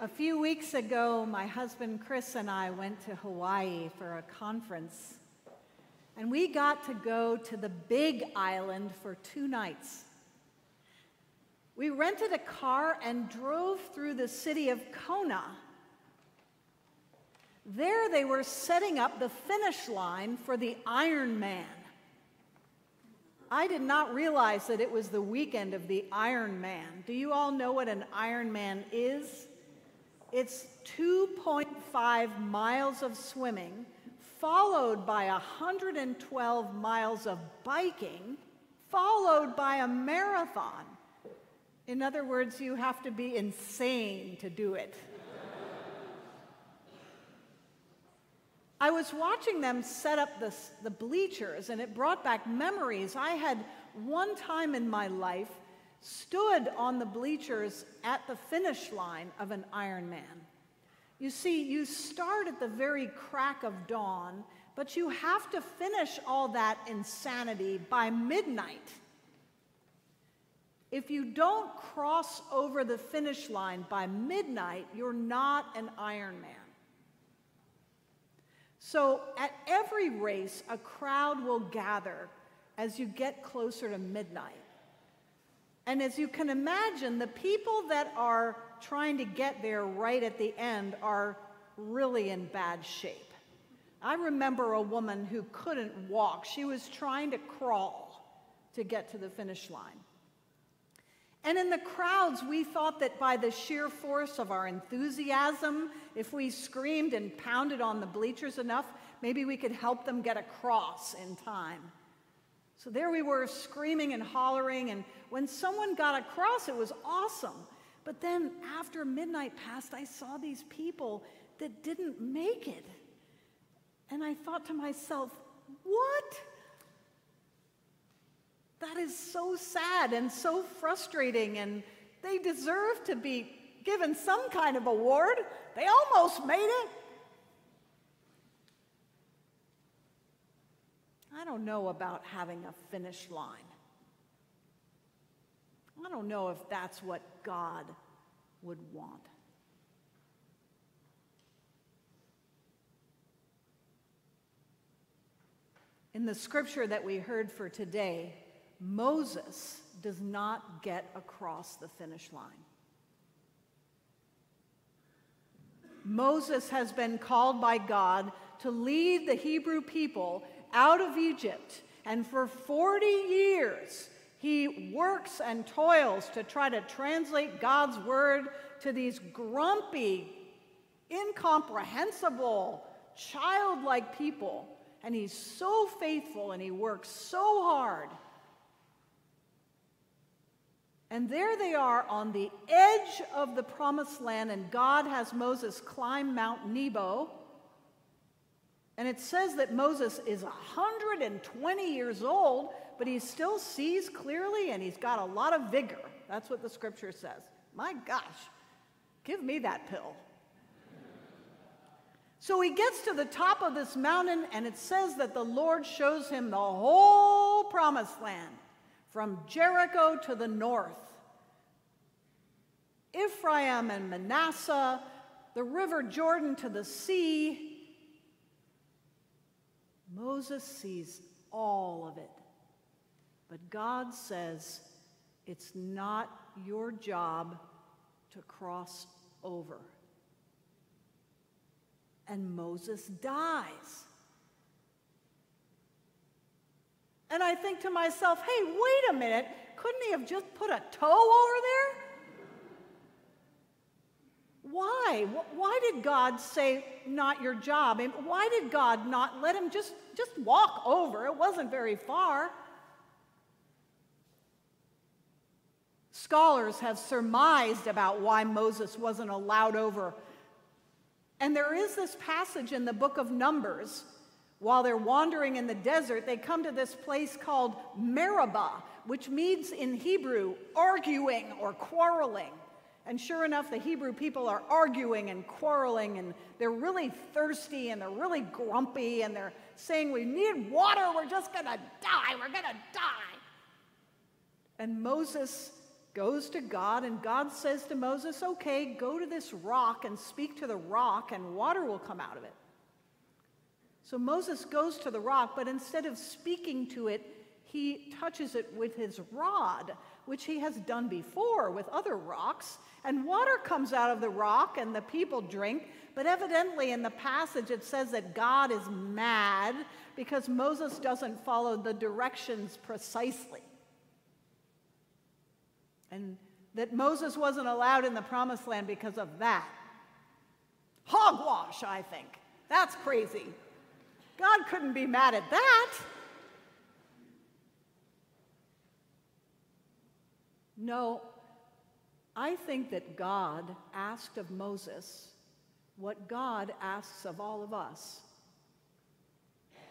A few weeks ago, my husband Chris and I went to Hawaii for a conference. And we got to go to the big island for two nights. We rented a car and drove through the city of Kona. There, they were setting up the finish line for the Ironman. I did not realize that it was the weekend of the Ironman. Do you all know what an Ironman is? It's 2.5 miles of swimming, followed by 112 miles of biking, followed by a marathon. In other words, you have to be insane to do it. I was watching them set up this, the bleachers, and it brought back memories. I had one time in my life stood on the bleachers at the finish line of an Ironman. You see, you start at the very crack of dawn, but you have to finish all that insanity by midnight. If you don't cross over the finish line by midnight, you're not an Ironman. So at every race, a crowd will gather as you get closer to midnight. And as you can imagine, the people that are trying to get there right at the end are really in bad shape. I remember a woman who couldn't walk. She was trying to crawl to get to the finish line. And in the crowds, we thought that by the sheer force of our enthusiasm, if we screamed and pounded on the bleachers enough, maybe we could help them get across in time. So there we were screaming and hollering, and when someone got across, it was awesome. But then after midnight passed, I saw these people that didn't make it. And I thought to myself, what? That is so sad and so frustrating, and they deserve to be given some kind of award. They almost made it. I don't know about having a finish line. I don't know if that's what God would want. In the scripture that we heard for today, Moses does not get across the finish line. Moses has been called by God to lead the Hebrew people out of Egypt, and for 40 years, he works and toils to try to translate God's word to these grumpy, incomprehensible, childlike people. And he's so faithful and he works so hard and there they are on the edge of the promised land, and God has Moses climb Mount Nebo. And it says that Moses is 120 years old, but he still sees clearly and he's got a lot of vigor. That's what the scripture says. My gosh, give me that pill. So he gets to the top of this mountain, and it says that the Lord shows him the whole promised land from Jericho to the north, Ephraim and Manasseh, the river Jordan to the sea. Moses sees all of it. But God says, it's not your job to cross over. And Moses dies. And I think to myself, hey, wait a minute, couldn't he have just put a toe over there? Why? Why did God say, not your job? And why did God not let him just, just walk over? It wasn't very far. Scholars have surmised about why Moses wasn't allowed over. And there is this passage in the book of Numbers while they're wandering in the desert, they come to this place called Meribah, which means in Hebrew arguing or quarreling. And sure enough, the Hebrew people are arguing and quarreling, and they're really thirsty and they're really grumpy, and they're saying, We need water, we're just gonna die, we're gonna die. And Moses goes to God, and God says to Moses, Okay, go to this rock and speak to the rock, and water will come out of it. So Moses goes to the rock, but instead of speaking to it, he touches it with his rod, which he has done before with other rocks, and water comes out of the rock, and the people drink. But evidently, in the passage, it says that God is mad because Moses doesn't follow the directions precisely. And that Moses wasn't allowed in the promised land because of that. Hogwash, I think. That's crazy. God couldn't be mad at that. No, I think that God asked of Moses what God asks of all of us,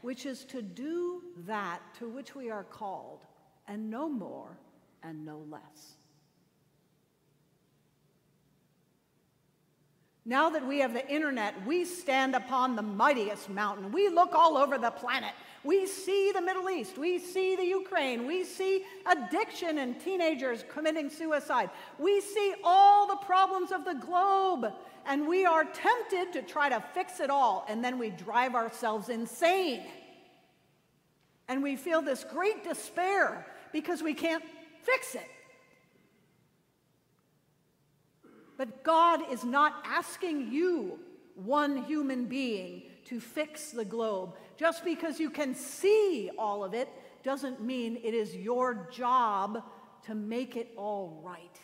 which is to do that to which we are called, and no more and no less. Now that we have the internet, we stand upon the mightiest mountain. We look all over the planet. We see the Middle East. We see the Ukraine. We see addiction and teenagers committing suicide. We see all the problems of the globe. And we are tempted to try to fix it all. And then we drive ourselves insane. And we feel this great despair because we can't fix it. But God is not asking you, one human being, to fix the globe. Just because you can see all of it doesn't mean it is your job to make it all right.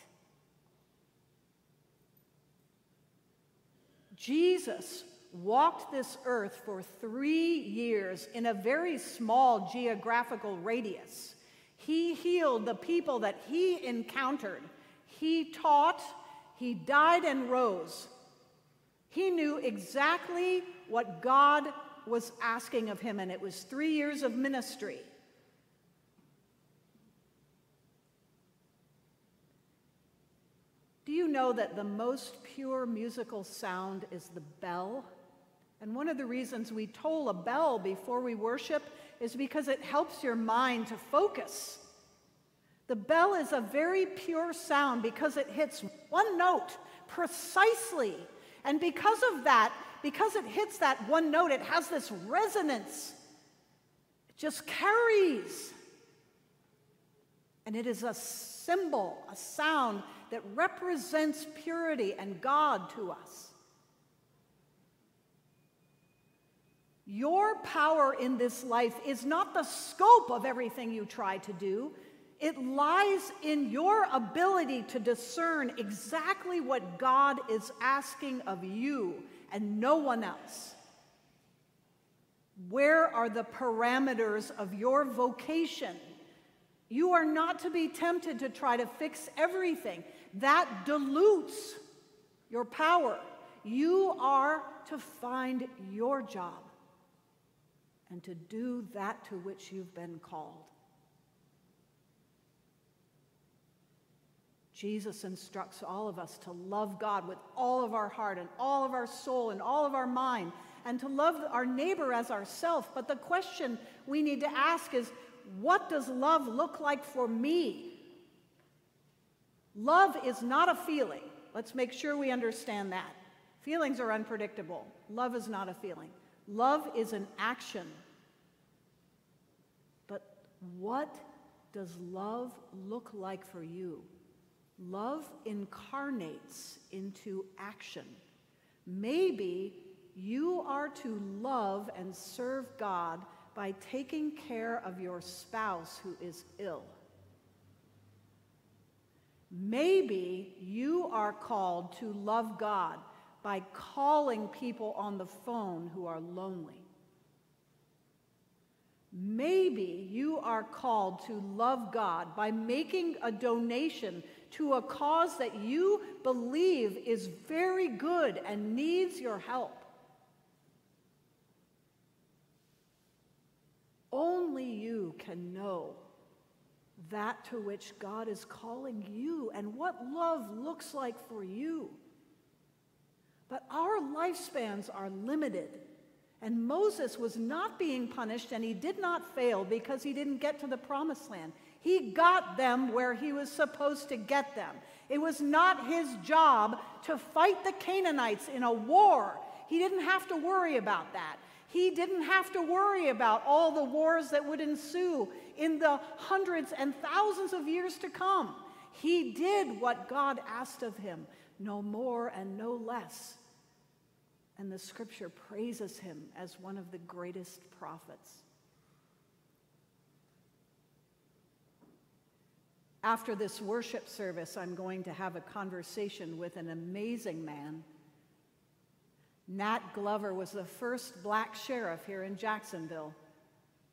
Jesus walked this earth for three years in a very small geographical radius. He healed the people that he encountered. He taught he died and rose. He knew exactly what God was asking of him, and it was three years of ministry. Do you know that the most pure musical sound is the bell? And one of the reasons we toll a bell before we worship is because it helps your mind to focus. The bell is a very pure sound because it hits one note precisely. And because of that, because it hits that one note, it has this resonance. It just carries. And it is a symbol, a sound that represents purity and God to us. Your power in this life is not the scope of everything you try to do, it lies in your ability to discern exactly what God is asking of you and no one else. Where are the parameters of your vocation? You are not to be tempted to try to fix everything. That dilutes your power. You are to find your job and to do that to which you've been called. Jesus instructs all of us to love God with all of our heart and all of our soul and all of our mind and to love our neighbor as ourself. But the question we need to ask is what does love look like for me? Love is not a feeling. Let's make sure we understand that. Feelings are unpredictable. Love is not a feeling. Love is an action. But what does love look like for you? Love incarnates into action. Maybe you are to love and serve God by taking care of your spouse who is ill. Maybe you are called to love God by calling people on the phone who are lonely. Maybe you are called to love God by making a donation to a cause that you believe is very good and needs your help. Only you can know that to which God is calling you and what love looks like for you. But our lifespans are limited, And Moses was not being punished and he did not fail because he didn't get to the promised land. He got them where he was supposed to get them. It was not his job to fight the Canaanites in a war. He didn't have to worry about that. He didn't have to worry about all the wars that would ensue in the hundreds and thousands of years to come. He did what God asked of him, no more and no less. And the scripture praises him as one of the greatest prophets. After this worship service, I'm going to have a conversation with an amazing man. Nat Glover was the first black sheriff here in Jacksonville,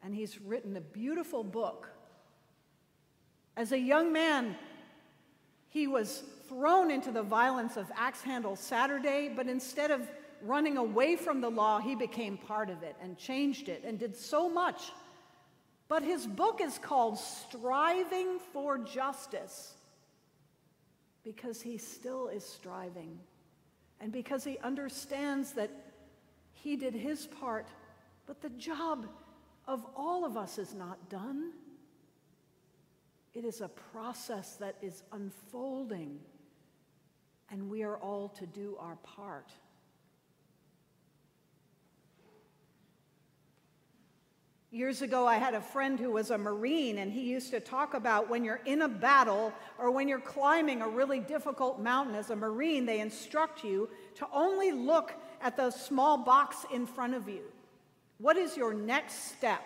and he's written a beautiful book. As a young man, he was thrown into the violence of Axe Handle Saturday, but instead of running away from the law, he became part of it and changed it and did so much. But his book is called Striving for Justice because he still is striving and because he understands that he did his part, but the job of all of us is not done. It is a process that is unfolding, and we are all to do our part. Years ago, I had a friend who was a Marine, and he used to talk about when you're in a battle or when you're climbing a really difficult mountain as a Marine, they instruct you to only look at the small box in front of you. What is your next step?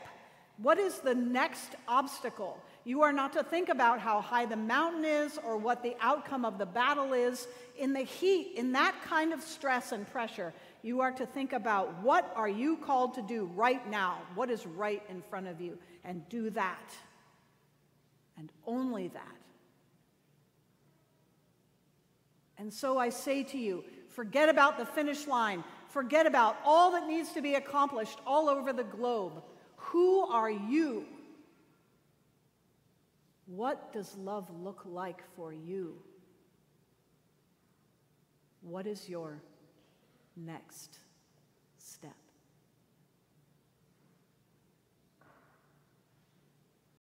What is the next obstacle? You are not to think about how high the mountain is or what the outcome of the battle is. In the heat, in that kind of stress and pressure, you are to think about what are you called to do right now? What is right in front of you? And do that. And only that. And so I say to you, forget about the finish line. Forget about all that needs to be accomplished all over the globe. Who are you? What does love look like for you? What is your next.